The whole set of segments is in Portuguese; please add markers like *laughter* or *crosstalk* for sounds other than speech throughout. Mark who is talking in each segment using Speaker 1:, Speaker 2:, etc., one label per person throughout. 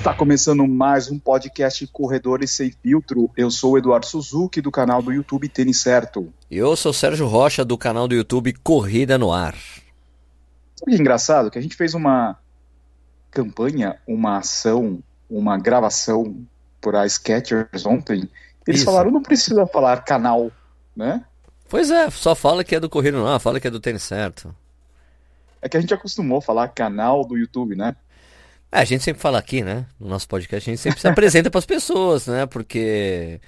Speaker 1: Está começando mais um podcast Corredores Sem Filtro. Eu sou o Eduardo Suzuki, do canal do YouTube Tênis Certo.
Speaker 2: E eu sou o Sérgio Rocha, do canal do YouTube Corrida no Ar.
Speaker 1: Sabe que é engraçado? Que a gente fez uma campanha, uma ação, uma gravação por a Skechers ontem. Eles
Speaker 2: Isso.
Speaker 1: falaram, não precisa falar canal, né?
Speaker 2: Pois é, só fala que é do Corrida no Ar, fala que é do Tênis Certo.
Speaker 1: É que a gente acostumou a falar canal do YouTube, né?
Speaker 2: É, a gente sempre fala aqui, né? No nosso podcast, a gente sempre se apresenta para as pessoas, né? Porque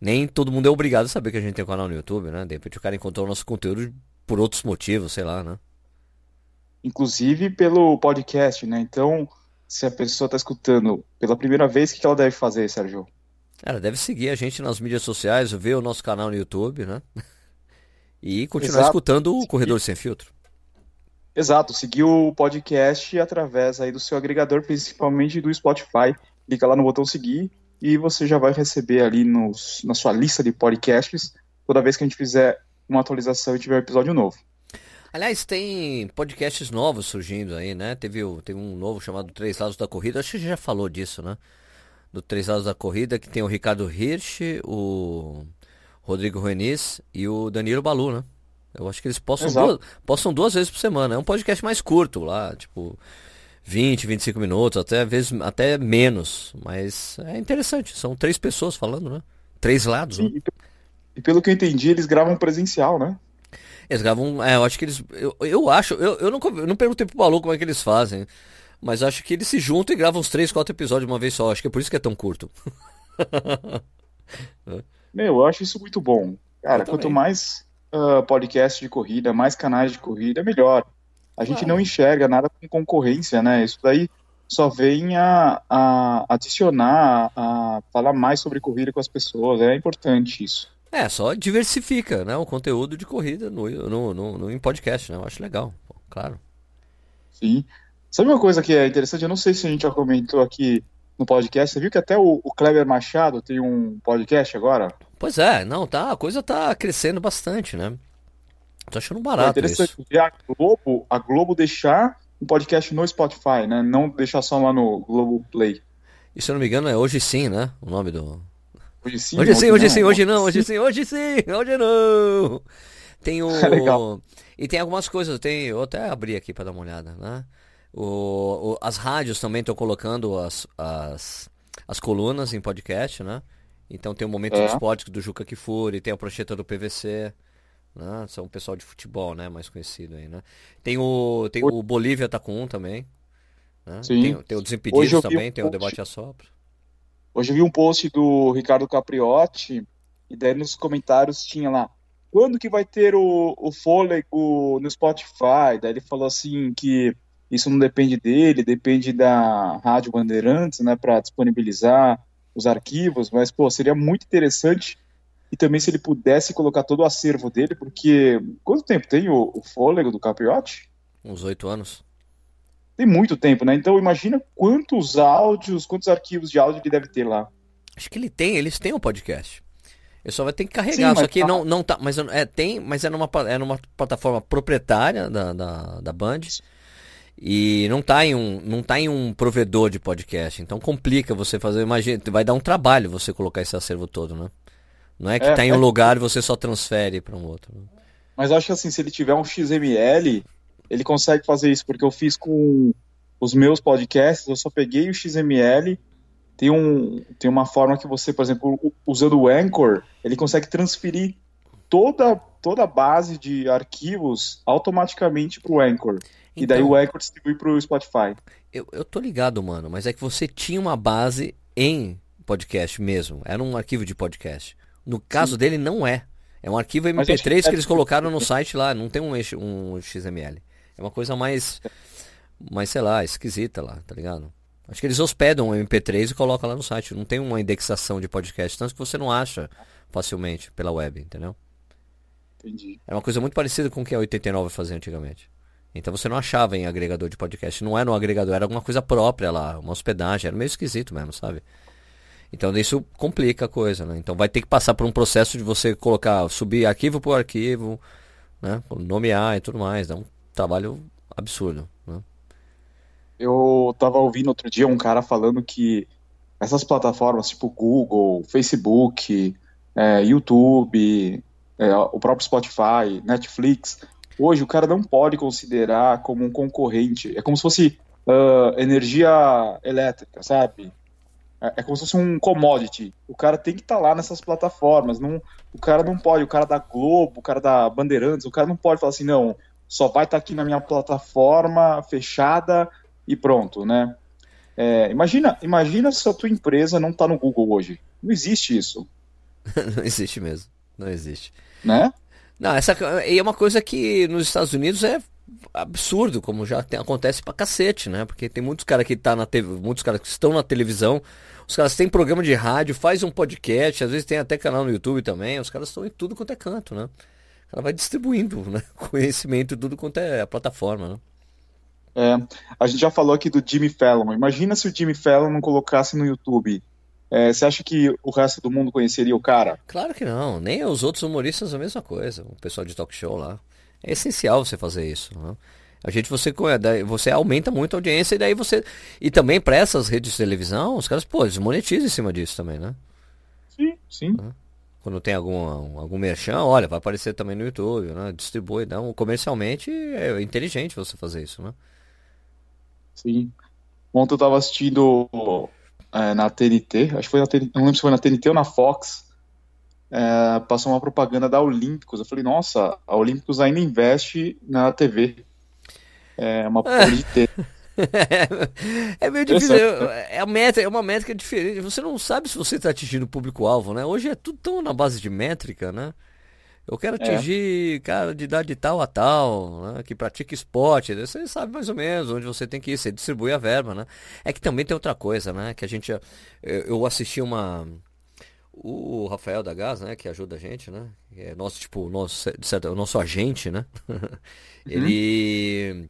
Speaker 2: nem todo mundo é obrigado a saber que a gente tem um canal no YouTube, né? De repente o cara encontrou o nosso conteúdo por outros motivos, sei lá, né?
Speaker 1: Inclusive pelo podcast, né? Então, se a pessoa está escutando pela primeira vez, o que ela deve fazer, Sérgio?
Speaker 2: Ela deve seguir a gente nas mídias sociais, ver o nosso canal no YouTube, né? E continuar
Speaker 1: Exato.
Speaker 2: escutando o Corredor Sem Filtro.
Speaker 1: Exato, seguir o podcast através aí do seu agregador, principalmente do Spotify. Clica lá no botão seguir e você já vai receber ali nos, na sua lista de podcasts toda vez que a gente fizer uma atualização e tiver um episódio novo.
Speaker 2: Aliás, tem podcasts novos surgindo aí, né? Teve, um novo chamado Três Lados da Corrida. Acho que já falou disso, né? Do Três Lados da Corrida, que tem o Ricardo Hirsch, o Rodrigo Rueniz e o Danilo Balu, né? Eu acho que eles postam
Speaker 1: Exato.
Speaker 2: duas, postam duas vezes por semana. É um podcast mais curto lá, tipo 20, 25 minutos, até, vezes, até menos. Mas é interessante. São três pessoas falando, né? Três lados, né?
Speaker 1: Sim, e, pe- e pelo que eu entendi, eles gravam presencial, né?
Speaker 2: Eles gravam. É, eu acho que eles. Eu, eu acho. Eu, eu, não, eu não perguntei pro Balu como é que eles fazem. Mas acho que eles se juntam e gravam uns 3, 4 episódios de uma vez só. Acho que é por isso que é tão curto. *laughs*
Speaker 1: Meu, eu acho isso muito bom. Cara, quanto mais ah, podcast de corrida, mais canais de corrida, melhor. A gente não enxerga nada com concorrência, né? Isso daí só vem a, a adicionar, a falar mais sobre corrida com as pessoas. É importante isso.
Speaker 2: É, só diversifica, né? O conteúdo de corrida no, no, no, no- em podcast, né? Eu acho legal. Claro.
Speaker 1: Sim. Sabe uma coisa que é interessante? Eu não sei se a gente já comentou aqui no podcast. Você viu que até o, o Kleber Machado tem um podcast agora?
Speaker 2: Pois é, não, tá. A coisa tá crescendo bastante, né? Tô achando
Speaker 1: É
Speaker 2: barato
Speaker 1: interessante
Speaker 2: isso.
Speaker 1: a Globo, a Globo deixar um podcast no Spotify, né? Não deixar só lá no Globo Play.
Speaker 2: E se eu não me engano, é hoje sim, né? O nome do.
Speaker 1: Hoje sim,
Speaker 2: Hoje sim, hoje
Speaker 1: não.
Speaker 2: sim, hoje não, hoje sim, hoje sim, hoje não. Tem o. *laughs*
Speaker 1: Legal.
Speaker 2: E tem algumas coisas, tem, eu até abri aqui pra dar uma olhada, né? O, o- as rádios também estão colocando as, as, as colunas em podcast, né? Então tem o Momento
Speaker 1: É.
Speaker 2: do Esporte do Juca Kifuri, tem a Prancheta do PVC, né? São o pessoal de futebol, né? Mais conhecido aí, né? Tem o, tem o Bolívia tá com um também, né? Tem, tem o Desimpedidos também,
Speaker 1: um
Speaker 2: tem o
Speaker 1: post-
Speaker 2: Debate a Sopro.
Speaker 1: Hoje eu vi um post do Ricardo Capriotti, e daí nos comentários tinha lá, quando que vai ter o, o fôlego no Spotify? Daí ele falou assim que isso não depende dele, depende da Rádio Bandeirantes, né, para disponibilizar os arquivos, mas, pô, seria muito interessante e também se ele pudesse colocar todo o acervo dele, porque quanto tempo tem o, o fôlego do Capriotti?
Speaker 2: Uns oito anos.
Speaker 1: Tem muito tempo, né? Então imagina quantos áudios, quantos arquivos de áudio ele deve ter lá.
Speaker 2: Acho que ele tem, eles têm um podcast. Ele só vai ter que carregar,
Speaker 1: Sim,
Speaker 2: só que
Speaker 1: tá-
Speaker 2: não, não tá, mas é, tem, mas é numa, é numa plataforma proprietária da, da, da Band. E não tá em um, não tá em um provedor de podcast, então complica você fazer, imagina, vai dar um trabalho você colocar esse acervo todo, né? Não é que
Speaker 1: É,
Speaker 2: tá em
Speaker 1: é.
Speaker 2: um lugar e você só transfere para um outro. né?
Speaker 1: Mas eu acho que assim, se ele tiver um XML, ele consegue fazer isso, porque eu fiz com os meus podcasts, eu só peguei o XML. Tem, um, tem uma forma que você, por exemplo, usando o Anchor, ele consegue transferir toda, toda a base de arquivos automaticamente para o Anchor. E daí
Speaker 2: Então-
Speaker 1: o Anchor distribui para o Spotify.
Speaker 2: Eu, eu tô ligado, mano, mas é que você tinha uma base em podcast mesmo. Era um arquivo de podcast. No caso dele, não é. É um arquivo
Speaker 1: Mas acho
Speaker 2: MP3
Speaker 1: que-
Speaker 2: que eles colocaram no site lá. Não tem um, um XML. É uma coisa mais. Mais, sei lá, esquisita lá, tá ligado? Acho que eles hospedam um MP3 e colocam lá no site. Não tem uma indexação de podcast, tanto que você não acha facilmente pela web, entendeu?
Speaker 1: Entendi.
Speaker 2: É uma coisa muito parecida com o que a 89 fazia antigamente. Então você não achava em agregador de podcast. Não era um agregador, era alguma coisa própria lá, uma hospedagem. Era meio esquisito mesmo, sabe? Então isso complica a coisa, né? Então vai ter que passar por um processo de você colocar, subir arquivo por arquivo, né? Nomear e tudo mais. É um trabalho absurdo, né?
Speaker 1: eu tava ouvindo outro dia um cara falando que essas plataformas tipo Google, Facebook, é, YouTube, é, o próprio Spotify, Netflix, hoje o cara não pode considerar como um concorrente. É como se fosse uh, energia elétrica, sabe? É, é, como se fosse um commodity. O cara tem que estar tá lá nessas plataformas. Não, o cara não pode, o cara da Globo, o cara da Bandeirantes, o cara não pode falar assim, não, só vai estar tá aqui na minha plataforma fechada e pronto, né? É, imagina, imagina se a tua empresa não está no Google hoje. Não existe isso. *laughs*
Speaker 2: não existe mesmo. Não existe.
Speaker 1: Né?
Speaker 2: Não, essa é uma coisa que nos Estados Unidos é absurdo, como já tem, acontece pra cacete, né? Porque tem muitos caras que tá na TV, muitos caras que estão na televisão, os caras têm programa de rádio, faz um podcast, às vezes tem até canal no YouTube também, os caras estão em tudo quanto é canto, né? O cara vai distribuindo *laughs* né? conhecimento tudo quanto é plataforma, né?
Speaker 1: É, a gente já falou aqui do Jimmy Fallon. Imagina se o Jimmy Fallon não colocasse no YouTube. É, você acha que o resto do mundo conheceria o cara?
Speaker 2: Claro que não. Nem os outros humoristas a mesma coisa. O pessoal de talk show lá. É essencial você fazer isso. Né? A gente você você aumenta muito a audiência e daí você e também para essas redes de televisão os caras pô eles monetizam em cima disso também, né?
Speaker 1: Sim, sim. Né?
Speaker 2: Quando tem algum algum merchan, olha, vai aparecer também no YouTube, né? Distribui, não, comercialmente é inteligente você fazer isso, né?
Speaker 1: Sim. Ontem eu tava assistindo é, na TNT, acho que foi na TNT, não lembro se foi na TNT ou na Fox, é, passou uma propaganda da Olímpicos. Eu falei, nossa, a Olímpicos ainda investe na TV. É uma
Speaker 2: publicidade. *laughs* É, é meio difícil. É, é, é uma métrica diferente. Você não sabe se você está atingindo o público-alvo, né? Hoje é tudo tão na base de métrica, né? Eu quero é. atingir é. cara de idade tal a tal, né? que pratica esporte. Você sabe mais ou menos onde você tem que ir, você distribui a verba, né? É que também tem outra coisa, né? Que a gente. Eu assisti uma o Rafael da Gás, né, que ajuda a gente, né? É nosso, tipo, nosso, certo, o nosso agente, né? *laughs* Uhum. Ele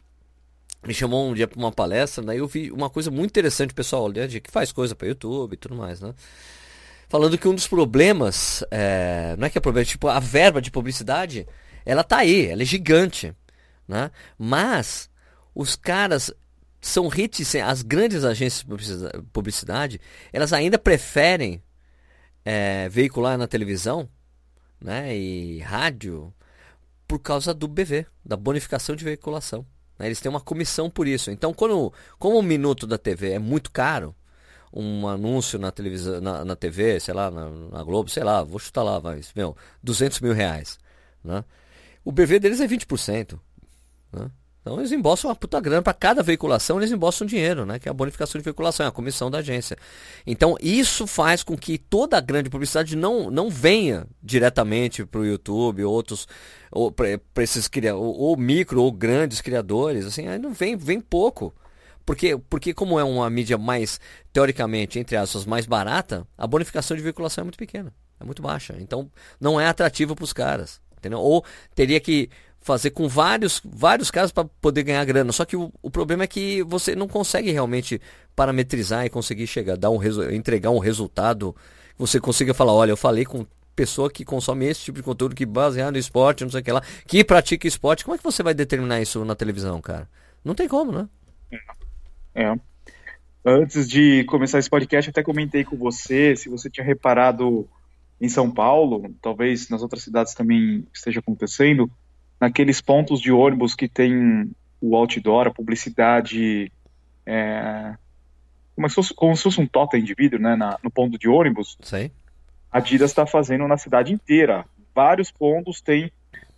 Speaker 2: me chamou um dia para uma palestra, daí eu vi uma coisa muito interessante, pessoal, né, de que faz coisa para YouTube e tudo mais, né? Falando que um dos problemas, é, não é que é problema, tipo, a verba de publicidade, ela tá aí, ela é gigante, né? Mas os caras são reticentes, as grandes agências de publicidade, elas ainda preferem é, veicular na televisão né, e rádio por causa do BV, da bonificação de veiculação. Né? Eles têm uma comissão por isso. Então, quando, como o minuto da TV é muito caro, um anúncio na televisão, na, na TV, sei lá, na, na, Globo, sei lá, vou chutar lá, vai, meu, 200 mil reais. Né? O BV deles é 20%. Né? Então eles embolsam uma puta grana para cada veiculação, eles embolsam dinheiro, né? Que é a bonificação de veiculação, é a comissão da agência. Então isso faz com que toda a grande publicidade não, não venha diretamente para o YouTube, outros, ou para esses criadores, ou, ou micro ou grandes criadores, assim, aí não vem, vem pouco. Porque, porque como é uma mídia mais, teoricamente, entre aspas, mais barata, a bonificação de veiculação é muito pequena, é muito baixa. Então não é atrativo para os caras. Entendeu? Ou teria que fazer com vários, vários casos para poder ganhar grana. Só que o, o problema é que você não consegue realmente parametrizar e conseguir chegar, dar um entregar um resultado que você consiga falar, olha, eu falei com pessoa que consome esse tipo de conteúdo que baseado em esporte, não sei o que lá, que pratica esporte. Como é que você vai determinar isso na televisão, cara? Não tem como, né?
Speaker 1: É. Antes de começar esse podcast, eu até comentei com você se você tinha reparado em São Paulo, talvez nas outras cidades também esteja acontecendo, naqueles pontos de ônibus que tem o outdoor, a publicidade, é, como, se fosse, como se fosse um totem de vidro, né, na, no ponto de ônibus.
Speaker 2: Sei.
Speaker 1: A Adidas está fazendo na cidade inteira. Vários pontos tem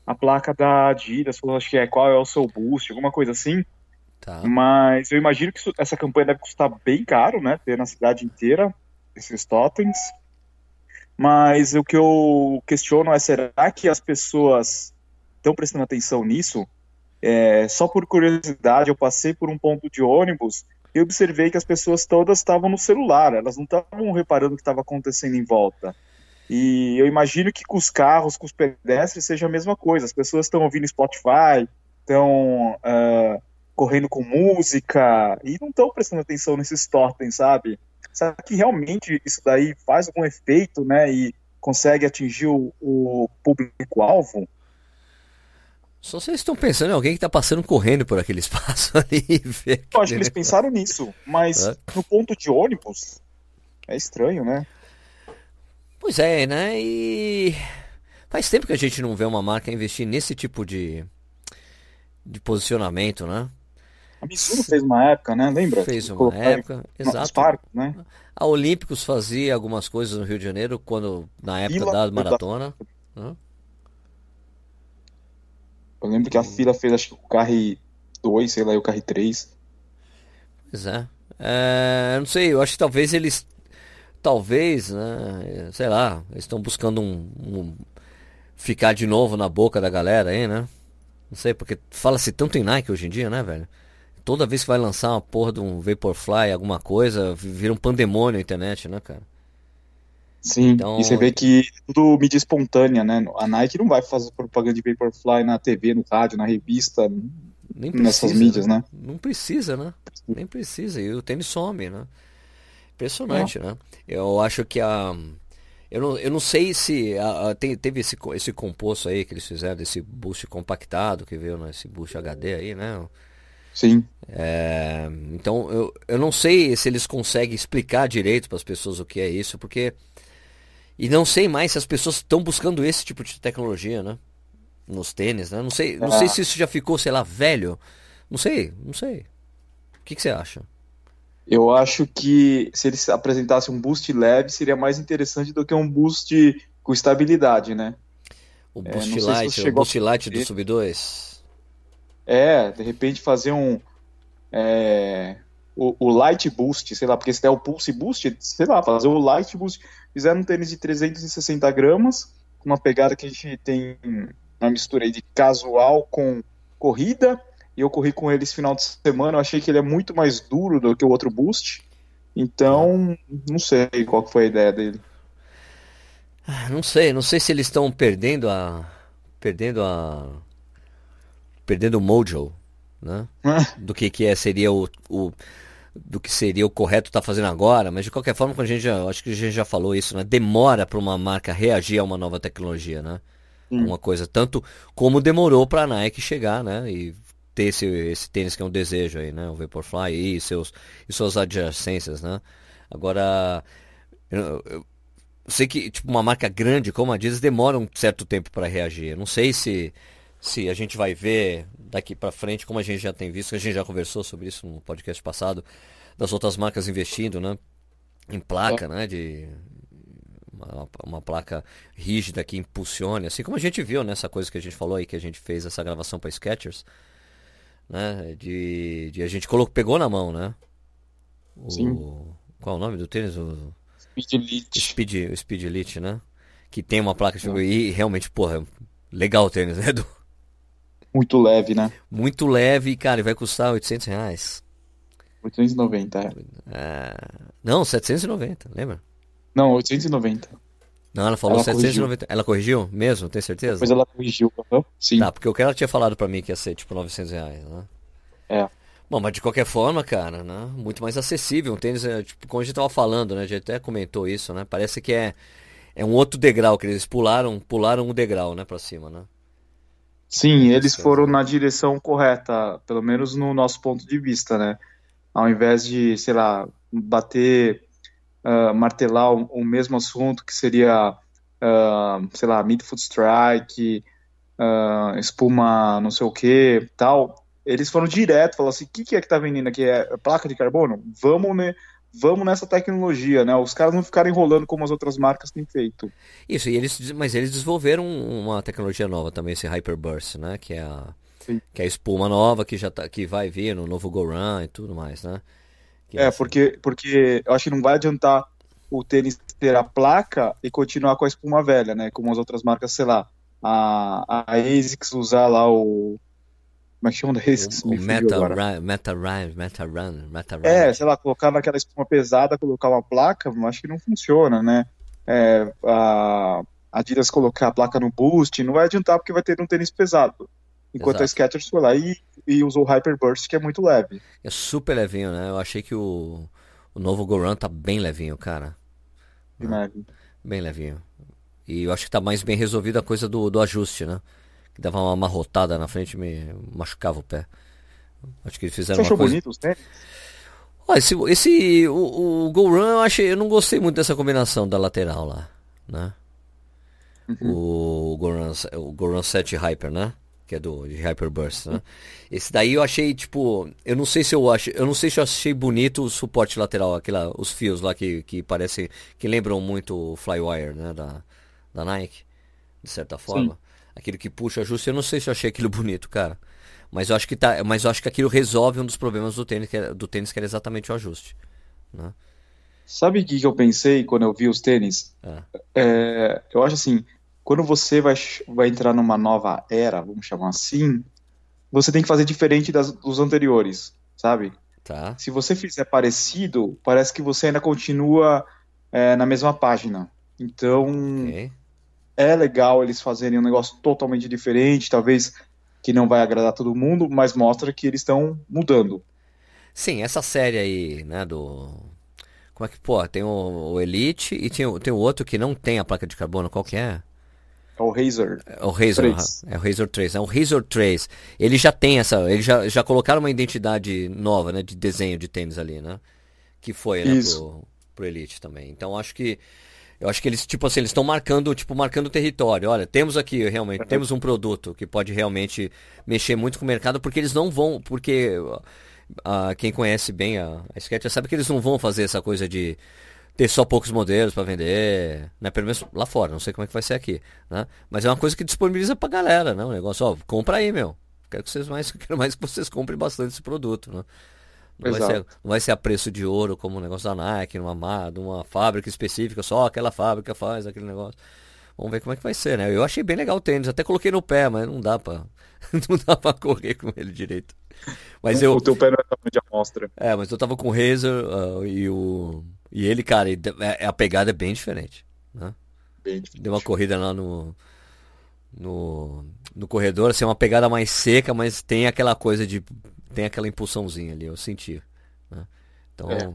Speaker 1: a placa da Adidas, acho que é qual é o seu boost, alguma coisa assim. Tá. Mas eu imagino que isso, essa campanha deve custar bem caro, né, ter na cidade inteira esses totens. Mas o que eu questiono é, será que as pessoas estão prestando atenção nisso. É, só por curiosidade, eu passei por um ponto de ônibus e observei que as pessoas todas estavam no celular, elas não estavam reparando o que estava acontecendo em volta. E eu imagino que com os carros, com os pedestres, seja a mesma coisa. As pessoas estão ouvindo Spotify, estão uh, correndo com música e não estão prestando atenção nesses totens, sabe? Será que realmente isso daí faz algum efeito, né? E consegue atingir o, o público-alvo?
Speaker 2: Só vocês estão pensando em alguém que está passando correndo por aquele *laughs* espaço ali.
Speaker 1: Eu acho que eles pensaram nisso, mas no ponto de ônibus é estranho, né?
Speaker 2: Pois é, né? E faz tempo que a gente não vê uma marca investir nesse tipo de, de posicionamento, né?
Speaker 1: A Mizuno fez uma época, né? Lembra?
Speaker 2: Fez uma época, exato.
Speaker 1: Parques, né?
Speaker 2: A Olímpicos fazia algumas coisas no Rio de Janeiro quando na época da maratona. Da...
Speaker 1: Eu lembro que a fila fez acho que o carro 2, sei lá, e o carro 3.
Speaker 2: Pois é. é. Não sei, eu acho que talvez eles. Talvez, né? Sei lá, eles estão buscando um, um, Ficar de novo na boca da galera aí, né? Não sei, porque fala-se tanto em Nike hoje em dia, né, velho? Toda vez que vai lançar uma porra de um Vaporfly, alguma coisa, vira um pandemônio na internet, né, cara?
Speaker 1: Sim, então... e você vê que tudo mídia espontânea, né? A Nike não vai fazer propaganda de Vaporfly na TV, no rádio, na revista, Nem nessas precisa, mídias, né?
Speaker 2: Não precisa, né? Nem precisa. E o tênis some, né? Impressionante, é. né? Eu acho que a. Eu não, eu não sei se. A, a, tem, teve esse, esse composto aí que eles fizeram, desse boost compactado que veio nesse boost HD aí, né?
Speaker 1: Sim.
Speaker 2: É, então eu, eu não sei se eles conseguem explicar direito para as pessoas o que é isso, porque e não sei mais se as pessoas estão buscando esse tipo de tecnologia, né? Nos tênis, né? Não sei, não sei ah. se isso já ficou, sei lá, velho. Não sei, não sei. O que, que você acha?
Speaker 1: Eu acho que se eles apresentassem um boost leve, seria mais interessante do que um boost com estabilidade, né?
Speaker 2: O é, Boost é, Light, o Boost Light do Sub 2.
Speaker 1: É, de repente fazer um. É, o, o, Light Boost, sei lá, porque se der o Pulse Boost, sei lá, fazer o Light Boost. Fizeram um tênis de 360 gramas, com uma pegada que a gente tem uma mistura de casual com corrida. E eu corri com ele esse final de semana, eu achei que ele é muito mais duro do que o outro Boost. Então, não sei qual foi a ideia dele.
Speaker 2: Ah, não sei, não sei se eles estão perdendo a. Perdendo a. Perdendo o mojo, né? Do que, que é, seria o, o do que seria o correto estar tá fazendo agora, mas de qualquer forma, a gente já, acho que a gente já falou isso, né? Demora para uma marca reagir a uma nova tecnologia, né? Hum. Uma coisa tanto como demorou para a Nike chegar, né? E ter esse, esse tênis que é um desejo aí, né? O Vaporfly e seus e suas adjacências, né? Agora eu, eu sei que tipo uma marca grande como a Adidas demora um certo tempo para reagir. Eu não sei se se a gente vai ver daqui para frente, como a gente já tem visto, a gente já conversou sobre isso no podcast passado, das outras marcas investindo, né? Em placa, né? De uma, uma, placa rígida que impulsione, assim como a gente viu nessa coisa que a gente falou aí, que a gente fez essa gravação para Skechers, né? De, de a gente colocou, pegou na mão, né? O, Sim. Qual é o nome do tênis? O,
Speaker 1: Speed Elite.
Speaker 2: Speed, Speed Elite, né? Que tem uma placa de... E realmente, porra, legal o tênis, né? Do,
Speaker 1: muito leve, né?
Speaker 2: Muito leve, cara, e vai custar 800 reais.
Speaker 1: 890, é.
Speaker 2: é. Não, 790, lembra?
Speaker 1: Não, 890.
Speaker 2: Não, ela falou ela 790. Corrigiu. Ela corrigiu mesmo, tem certeza?
Speaker 1: Depois ela corrigiu, sim.
Speaker 2: Tá, porque o que ela tinha falado pra mim que ia ser tipo 900 reais, né?
Speaker 1: É.
Speaker 2: Bom, mas de qualquer forma, cara, né? Muito mais acessível. Um tênis, é, tipo, como a gente tava falando, né? A gente até comentou isso, né? Parece que é, é um outro degrau, que eles pularam, pularam um degrau, né, pra cima, né?
Speaker 1: Sim, eles foram na direção correta, pelo menos no nosso ponto de vista, né? Ao invés de, sei lá, bater, uh, martelar o, o, mesmo assunto que seria, uh, sei lá, midfoot strike, uh, espuma não sei o que, tal, eles foram direto, falaram assim, o que, que é que tá vendendo aqui? É placa de carbono? Vamos, né? Vamos nessa tecnologia, né? Os caras não ficaram enrolando como as outras marcas têm feito.
Speaker 2: Isso, e eles, mas eles desenvolveram uma tecnologia nova também, esse Hyperburst, né? Que é a, que é a espuma nova que já tá, que vai vir no novo Go Run e tudo mais, né?
Speaker 1: Que é, é assim. porque, porque eu acho que não vai adiantar o tênis ter a placa e continuar com a espuma velha, né? Como as outras marcas, sei lá, a, a ASICS usar lá o como é que chama desse?
Speaker 2: O, o meta, run, meta Run, Meta Run, Meta Run.
Speaker 1: É, sei lá, colocar naquela espuma pesada, colocar uma placa, acho que não funciona, né? É, a Adidas colocar a placa no boost, não vai adiantar porque vai ter um tênis pesado. Enquanto Exato. a Skechers foi lá e, e usou o Hyperburst, que é muito leve.
Speaker 2: É super levinho, né? Eu achei que o, o novo Go Run tá bem levinho, cara.
Speaker 1: Bem leve.
Speaker 2: Bem levinho. E eu acho que tá mais bem resolvida a coisa do, do ajuste, né? Que dava uma amarrotada na frente e me machucava o pé. Acho que eles fizeram
Speaker 1: Você achou
Speaker 2: coisa...
Speaker 1: bonito os tênis?
Speaker 2: Olha, esse, esse o, o Go Run eu achei, eu não gostei muito dessa combinação da lateral lá, né? O Go Run, o Go Run 7 Hyper, né? Que é do de Hyper Burst, né? Esse daí eu achei tipo, eu não sei se eu acho, eu não sei se eu achei bonito o suporte lateral, aquela, os fios lá que que parecem que lembram muito o Flywire, né, da da Nike, de certa forma. Aquilo que puxa ajuste, eu não sei se eu achei aquilo *laughs* bonito, cara. Mas eu acho que tá, mas eu acho que aquilo resolve um dos problemas do tênis, que é, do tênis que era exatamente o ajuste, né?
Speaker 1: Sabe o que eu pensei quando eu vi os tênis?
Speaker 2: É.
Speaker 1: É, eu acho assim, quando você vai, vai entrar numa nova era, vamos chamar assim, você tem que fazer diferente das, dos anteriores, sabe?
Speaker 2: Tá.
Speaker 1: Se você fizer parecido, parece que você ainda continua é, na mesma página. Então,
Speaker 2: Ok.
Speaker 1: É legal eles fazerem um negócio totalmente diferente, talvez que não vai agradar todo mundo, mas mostra que eles estão mudando.
Speaker 2: Sim, essa série aí, né, do como é que, pô, tem o, o Elite e tem, o- tem o outro que não tem a placa de carbono, qual que é?
Speaker 1: É o Razer.
Speaker 2: É o Razor,
Speaker 1: 3.
Speaker 2: aham. é o Razor 3, é o Razor 3. Ele já tem essa, ele já, já colocaram uma identidade nova, né, de desenho de tênis ali, né? Que foi, né, pro, pro Elite também. Então acho que eu acho que eles, tipo assim, eles estão marcando, tipo, marcando território. Olha, temos aqui realmente, temos um produto que pode realmente mexer muito com o mercado, porque eles não vão, porque ah, quem conhece bem a, a Skechers sabe que eles não vão fazer essa coisa de ter só poucos modelos para vender, né? Pelo menos lá fora, não sei como é que vai ser aqui, né? Mas é uma coisa que disponibiliza pra galera, né? Um negócio, ó, compra aí, meu. Quero que vocês mais, *laughs* quero mais que vocês comprem bastante esse produto, né? Não vai, ser, não vai ser a preço de ouro como o negócio da Nike, numa, ma- de uma fábrica específica, só aquela fábrica faz aquele negócio. Vamos ver como é que vai ser, né? Eu achei bem legal o tênis, até coloquei no pé, mas não dá pra, *laughs* não dá pra correr com ele direito. Mas eu,
Speaker 1: O teu pé não é tamanho de amostra.
Speaker 2: é, mas eu tava com o Razer ah, e o. E ele, cara, e de- é- a pegada é bem diferente. Né?
Speaker 1: Bem difícil.
Speaker 2: Deu uma corrida lá no. No, no corredor, assim, uma pegada mais seca, mas tem aquela coisa de. Tem aquela impulsãozinha ali, eu senti. né? Então,
Speaker 1: É.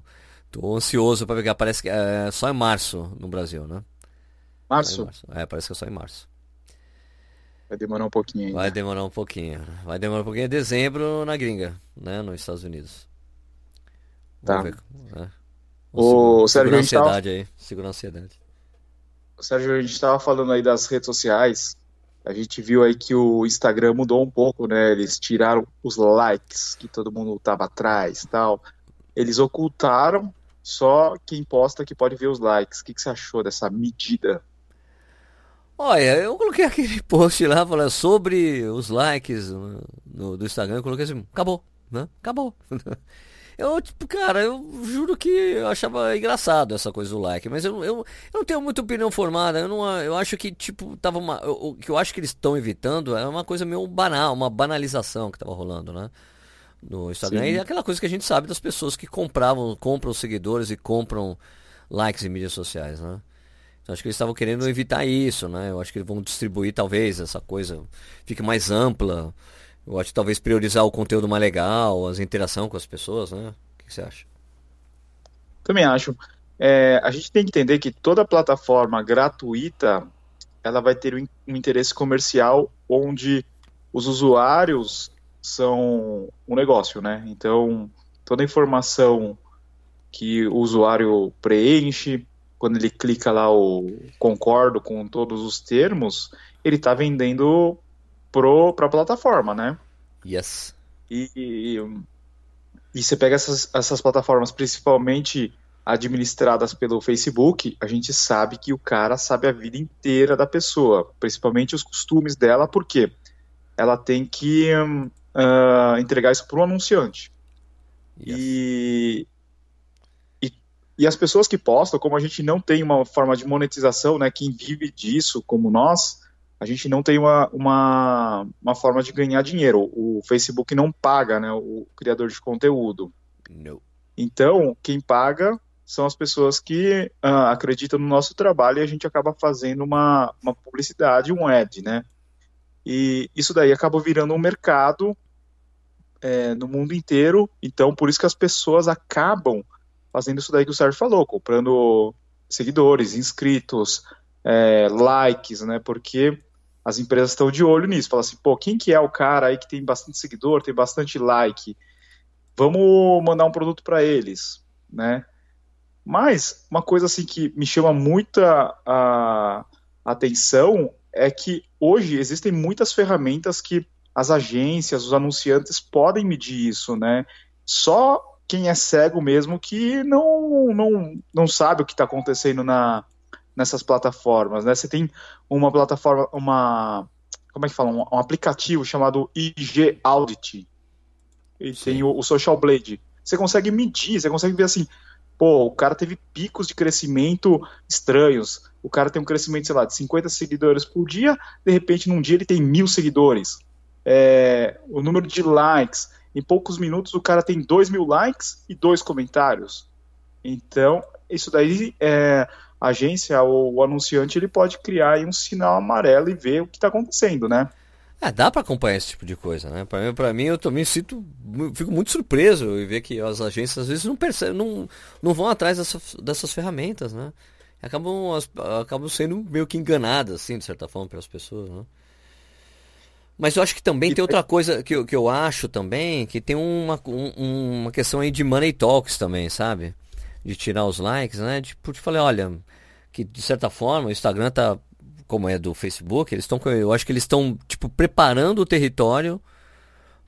Speaker 2: tô ansioso pra pegar. Parece que é só em março no Brasil, né?
Speaker 1: Março
Speaker 2: março. É, parece que é só em março.
Speaker 1: vai demorar um pouquinho ainda.
Speaker 2: Vai demorar um pouquinho. Vai demorar um pouquinho. É dezembro na gringa, né? Nos Estados Unidos.
Speaker 1: Tá.
Speaker 2: Vamos ver. né?
Speaker 1: Ô,
Speaker 2: Segura-
Speaker 1: Sérgio,
Speaker 2: segura a
Speaker 1: a gente tava-
Speaker 2: ansiedade aí. Segura a ansiedade.
Speaker 1: Sérgio, a gente estava falando aí das redes sociais. A gente viu aí que o Instagram mudou um pouco, né? Eles tiraram os likes que todo mundo tava atrás, tal. Eles ocultaram só quem posta que pode ver os likes. O que que você achou dessa medida?
Speaker 2: Olha, eu coloquei aquele *laughs* post lá falando sobre os likes no- do Instagram. Eu coloquei assim, acabou, né? Acabou. *laughs* Eu, tipo, cara, eu juro que eu achava engraçado essa coisa do like, mas eu, eu, eu não tenho muita opinião formada. Eu, não, eu acho que, tipo, tava uma. O que eu acho que eles estão evitando é uma coisa meio banal, uma banalização que tava rolando, né? No Instagram.
Speaker 1: Sim.
Speaker 2: E é aquela coisa que a gente sabe das pessoas que compravam, compram seguidores e compram likes em mídias sociais, né? Então acho que eles estavam querendo evitar isso, né? Eu acho que eles vão distribuir talvez essa coisa fique mais ampla. Eu acho que talvez priorizar o conteúdo mais legal, as interação com as pessoas, né? O que você acha?
Speaker 1: Também acho. É, a gente tem que entender que toda plataforma gratuita ela vai ter um interesse comercial onde os usuários são um negócio, né? Então, toda informação que o usuário preenche, quando ele clica lá o concordo com todos os termos, ele está vendendo para a plataforma, né?
Speaker 2: Yes.
Speaker 1: E, e, e você pega essas, essas plataformas, principalmente administradas pelo Facebook, a gente sabe que o cara sabe a vida inteira da pessoa, principalmente os costumes dela, porque ela tem que ah, entregar isso para o anunciante.
Speaker 2: yes.
Speaker 1: E, e, e as pessoas que postam, como a gente não tem uma forma de monetização, né, quem vive disso como nós, a gente não tem uma, uma, uma forma de ganhar dinheiro. O Facebook não paga né, o criador de conteúdo.
Speaker 2: No.
Speaker 1: Então, quem paga são as pessoas que ah, acreditam no nosso trabalho e a gente acaba fazendo uma, uma publicidade, um ad, né? E isso daí acaba virando um mercado é, no mundo inteiro. Então, por isso que as pessoas acabam fazendo isso daí que o Sérgio falou, comprando seguidores, inscritos, é, likes, né? Porque as empresas estão de olho nisso. Fala assim, pô, quem que é o cara aí que tem bastante seguidor, tem bastante like? Vamos mandar um produto para eles, né? Mas uma coisa assim que me chama muita a, atenção é que hoje existem muitas ferramentas que as agências, os anunciantes podem medir isso, né? Só quem é cego mesmo que não, não, não sabe o que está acontecendo na, nessas plataformas, né? Você tem uma plataforma, uma como é que fala, um, um aplicativo chamado IG Audit e Sim. tem o, o, Social Blade. Você consegue medir, você consegue ver assim, pô, o cara teve picos de crescimento estranhos. O cara tem um crescimento, sei lá, de 50 seguidores por dia, de repente num dia ele tem mil seguidores. É, o número de likes, em poucos minutos o cara tem dois mil likes e dois comentários. Então, isso daí é, agência ou o anunciante ele pode criar um sinal amarelo e ver o que está acontecendo, né?
Speaker 2: É, dá para acompanhar esse tipo de coisa, né? Para mim, pra mim, eu também sinto, fico muito surpreso em ver que as agências às vezes não percebem, não, não vão atrás dessas, dessas ferramentas, né? Acabam, acabam sendo meio que enganadas, assim, de certa forma, pelas pessoas, né? Mas eu acho que também tem outra coisa que, eu, que eu acho também, que tem uma, um, uma questão aí de money talks também, sabe? De tirar os likes, né? Tipo, te falei, olha, que de certa forma o Instagram tá como é do Facebook, eles estão eu acho que eles estão tipo preparando o território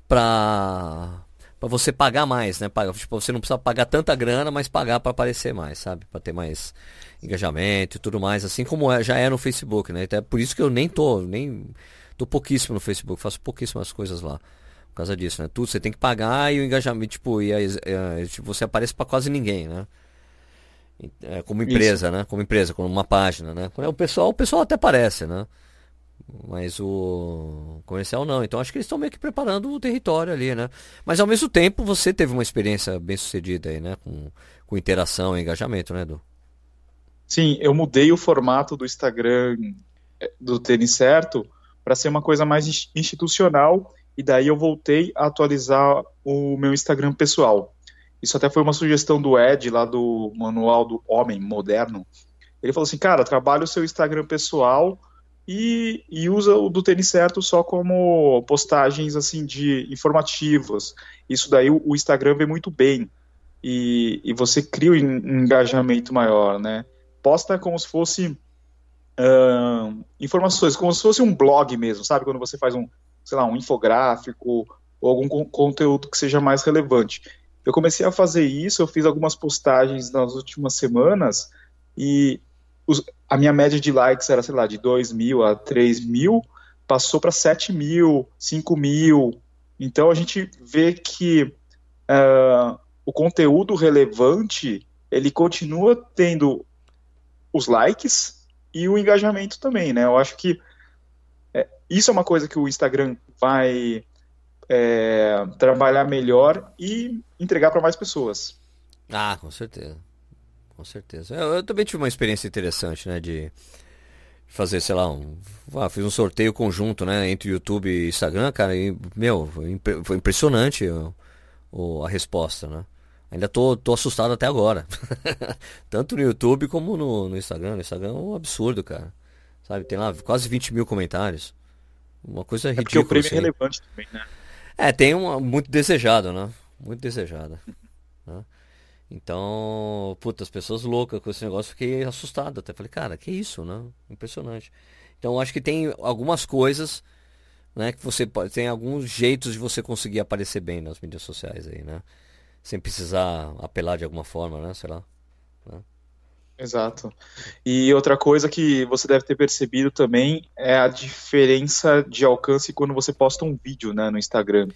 Speaker 2: para para você pagar mais, né? Paga, tipo, você não precisa pagar tanta grana, mas pagar para aparecer mais, sabe? Para ter mais engajamento e tudo mais, assim como é, já é no Facebook, né? Então é por isso que eu nem tô, nem tô pouquíssimo no Facebook, faço pouquíssimas coisas lá. Por causa disso, né? Tudo você tem que pagar e o engajamento, tipo, e tipo, você aparece para quase ninguém, né? É, como empresa, Isso. né? Como empresa, como uma página, né? Quando é o pessoal, o pessoal até parece, né? Mas o comercial não. Então acho que eles estão meio que preparando o território ali, né? Mas ao mesmo tempo você teve uma experiência bem sucedida aí, né? Com, com interação e engajamento, né, Edu?
Speaker 1: Sim, eu mudei o formato do Instagram é, do Tênis Certo para ser uma coisa mais institucional e daí eu voltei a atualizar o meu Instagram pessoal. Isso até foi uma sugestão do Ed, lá do Manual do Homem Moderno. Ele falou assim, cara, trabalha o seu Instagram pessoal e, e usa o do Tênis Certo só como postagens, assim, de informativas. Isso daí o, Instagram vê muito bem. E, e você cria um engajamento maior, né? Posta como se fosse uh, informações, como se fosse um blog mesmo, sabe? Quando você faz um, sei lá, um infográfico ou algum conteúdo que seja mais relevante. Eu comecei a fazer isso, eu fiz algumas postagens nas últimas semanas e os, a minha média de likes era, sei lá, de 2 mil a 3 mil, passou para 7 mil, 5 mil. Então a gente vê que uh, o conteúdo relevante ele continua tendo os likes e o engajamento também, né? Eu acho que é, isso é uma coisa que o Instagram vai é, trabalhar melhor e entregar para mais pessoas.
Speaker 2: Ah, com certeza. Com certeza. Eu, eu, também tive uma experiência interessante, né? De fazer, sei lá, um. Ah, fiz um sorteio conjunto, né? Entre YouTube e Instagram, cara, e, meu, foi, foi impressionante o, o, a resposta, né? Ainda tô, tô assustado até agora. *laughs* Tanto no YouTube como no, no Instagram. No Instagram é um absurdo, cara. Sabe, tem lá quase 20 mil comentários. Uma coisa é ridícula. Porque o
Speaker 1: prêmio é assim. é relevante também, né?
Speaker 2: É, tem um muito desejado, né? Muito desejado. Né? Então, puta, as pessoas loucas com esse negócio, fiquei assustado até. Falei, cara, que isso, né? Impressionante. Então, acho que tem algumas coisas, né? Que você pode. Tem alguns jeitos de você conseguir aparecer bem nas mídias sociais aí, né? Sem precisar apelar de alguma forma, né? Sei lá. Né?
Speaker 1: Exato. E outra coisa que você deve ter percebido também é a diferença de alcance quando você posta um vídeo né, no Instagram.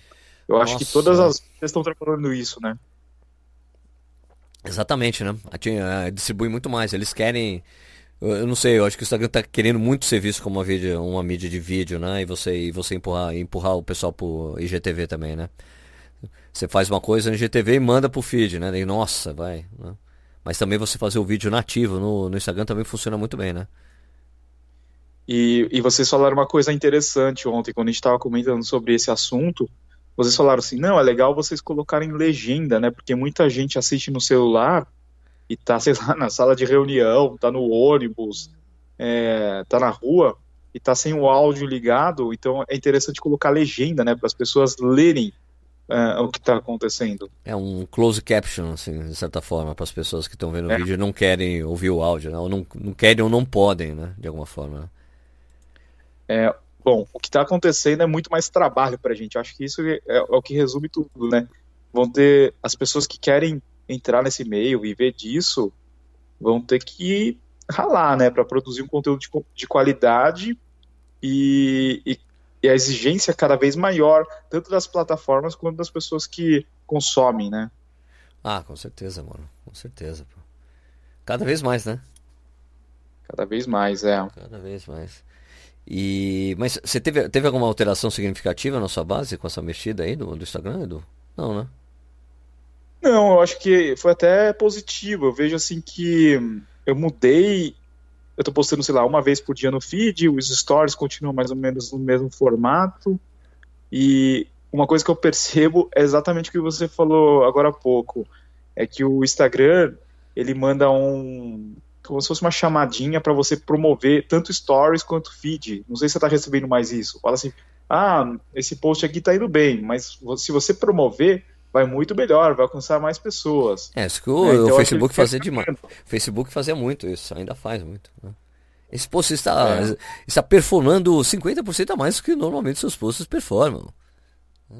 Speaker 1: Eu Nossa. acho que todas as pessoas estão trabalhando isso, né?
Speaker 2: Exatamente, né? Distribui muito mais. Eles querem. Eu não sei, eu acho que o Instagram está querendo muito ser visto como uma, vídeo, uma mídia de vídeo, né? E você, e você empurrar, empurrar o pessoal pro IGTV também, né? Você faz uma coisa no IGTV e manda pro feed, né? E nossa, vai. Né? Mas também você fazer o vídeo nativo no, no Instagram também funciona muito bem, né?
Speaker 1: E, e vocês falaram uma coisa interessante ontem, quando a gente estava comentando sobre esse assunto. Vocês falaram assim: não, é legal vocês colocarem legenda, né? Porque muita gente assiste no celular e tá, *laughs* sei lá, na sala de reunião, tá no ônibus, é, tá na rua, e tá sem o áudio ligado, então é interessante colocar legenda, né, para as pessoas lerem uh, o que está acontecendo.
Speaker 2: É um close caption, assim, de certa forma, para as pessoas que estão vendo é. o vídeo e não querem ouvir o áudio, né? ou não, não querem ou não podem, né, de alguma forma. Né?
Speaker 1: É, bom, o que está acontecendo é muito mais trabalho para a gente. Acho que isso é, é, o que resume tudo, né? Vão ter as pessoas que querem entrar nesse meio, viver disso, vão ter que ralar, né, para produzir um conteúdo de, de qualidade e, e, e, a exigência cada vez maior, tanto das plataformas quanto das pessoas que consomem, né?
Speaker 2: Ah, com certeza, mano, com certeza. Pô. Cada vez mais, né?
Speaker 1: Cada vez mais, é.
Speaker 2: Cada vez mais. E mas você teve, teve alguma alteração significativa na sua base com essa mexida aí do, do Instagram, Edu? Não, né?
Speaker 1: Não, eu acho que foi até positivo. Eu vejo assim que eu mudei. Eu tô postando, sei lá, uma vez por dia no feed, os stories continuam mais ou menos no mesmo formato. E uma coisa que eu percebo é exatamente o que você falou agora há pouco. É que o Instagram, ele manda um. Como se fosse uma chamadinha para você promover tanto stories quanto feed. Não sei se você tá recebendo mais isso. Fala assim: ah, esse post aqui tá indo bem, mas se você promover, vai muito melhor, vai alcançar mais pessoas.
Speaker 2: É, isso que o, é, então o Facebook fazia demais. Facebook fazia muito isso, ainda faz muito. Né? Esse post está, é. está performando 50% a mais do que normalmente seus posts performam.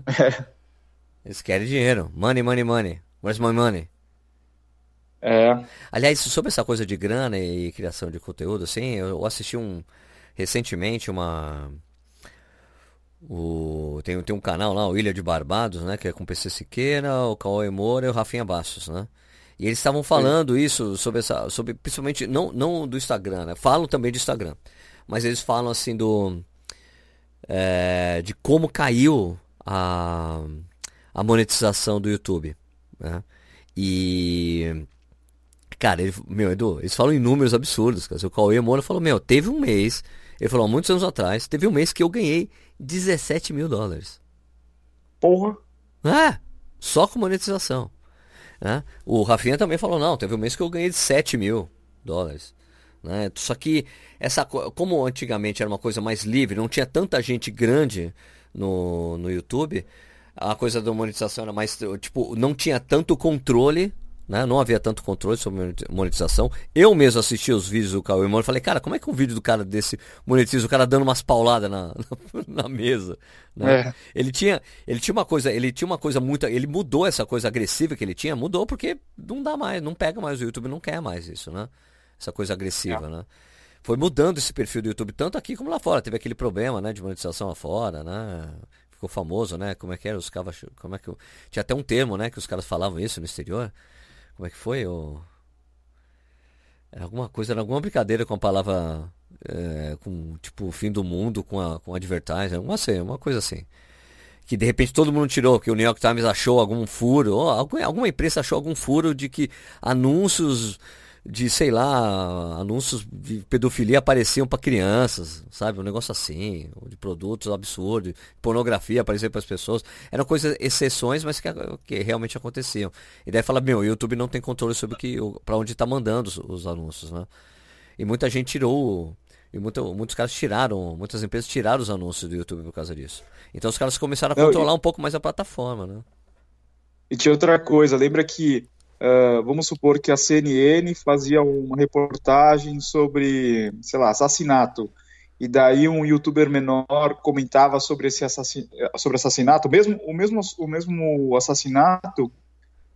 Speaker 2: É. Eles querem dinheiro. Money, money, money. Where's my money?
Speaker 1: É.
Speaker 2: Aliás, sobre essa coisa de grana e criação de conteúdo, assim, eu assisti um recentemente uma o, tem, tem um canal lá, o Ilha de Barbados, né? Que é com o PC Siqueira, o Cauê Moura e o Rafinha Bastos, né? E eles estavam falando Sim. isso sobre essa. Sobre, principalmente, não, não do Instagram, né? Falam também do Instagram. Mas eles falam assim do. É, de como caiu a, a monetização do YouTube. Né? E. Cara, ele, meu, Edu, eles falam em números absurdos. Cara. O Cauê Moura falou, meu, teve um mês. Ele falou, há muitos anos atrás, teve um mês que eu ganhei 17 mil dólares.
Speaker 1: Porra!
Speaker 2: É, só com monetização. Né? O Rafinha também falou, não, teve um mês que eu ganhei 7 mil dólares. Né? Só que essa como antigamente era uma coisa mais livre, não tinha tanta gente grande no, no YouTube, a coisa da monetização era mais tipo, não tinha tanto controle né? Não havia tanto controle sobre monetização. Eu mesmo assisti os vídeos do Cauê Moura e falei, cara, como é que um vídeo do cara desse monetiza? O cara dando umas pauladas na, *laughs* na, na mesa. Né? É. Ele, tinha, ele tinha uma coisa, ele tinha uma coisa muito. Ele mudou essa coisa agressiva que ele tinha, mudou porque não dá mais, não pega mais o YouTube, não quer mais isso, né? Essa coisa agressiva, é. né? Foi mudando esse perfil do YouTube, tanto aqui como lá fora. Teve aquele problema, né, de monetização lá fora, né? Ficou famoso, né? Como é que era? Os caras. Como é que. Tinha até um termo, né? Que os caras falavam isso no exterior como é que foi? O... Era alguma coisa, era alguma brincadeira com a palavra. É, com tipo fim do mundo com a com advertising, uma, assim, uma coisa assim. Que de repente todo mundo tirou, que o New York Times achou algum furo, ou alguma imprensa achou algum furo de que anúncios de, sei lá, anúncios de pedofilia apareciam para crianças, sabe? Um negócio assim, de produtos absurdos, pornografia aparecia para as pessoas. Eram coisas, exceções, mas que, que, realmente aconteciam. E daí fala, meu, o YouTube não tem controle sobre que para onde está mandando os, os, anúncios, né? E muita gente tirou, e muito, muitos caras tiraram, muitas empresas tiraram os anúncios do YouTube por causa disso. Então os caras começaram a controlar e... um pouco mais a plataforma, né?
Speaker 1: E tinha outra coisa, lembra que Uh, vamos supor que a CNN fazia uma reportagem sobre, sei lá, assassinato, e daí um youtuber menor comentava sobre esse assassin sobre assassinato, mesmo o mesmo o mesmo assassinato,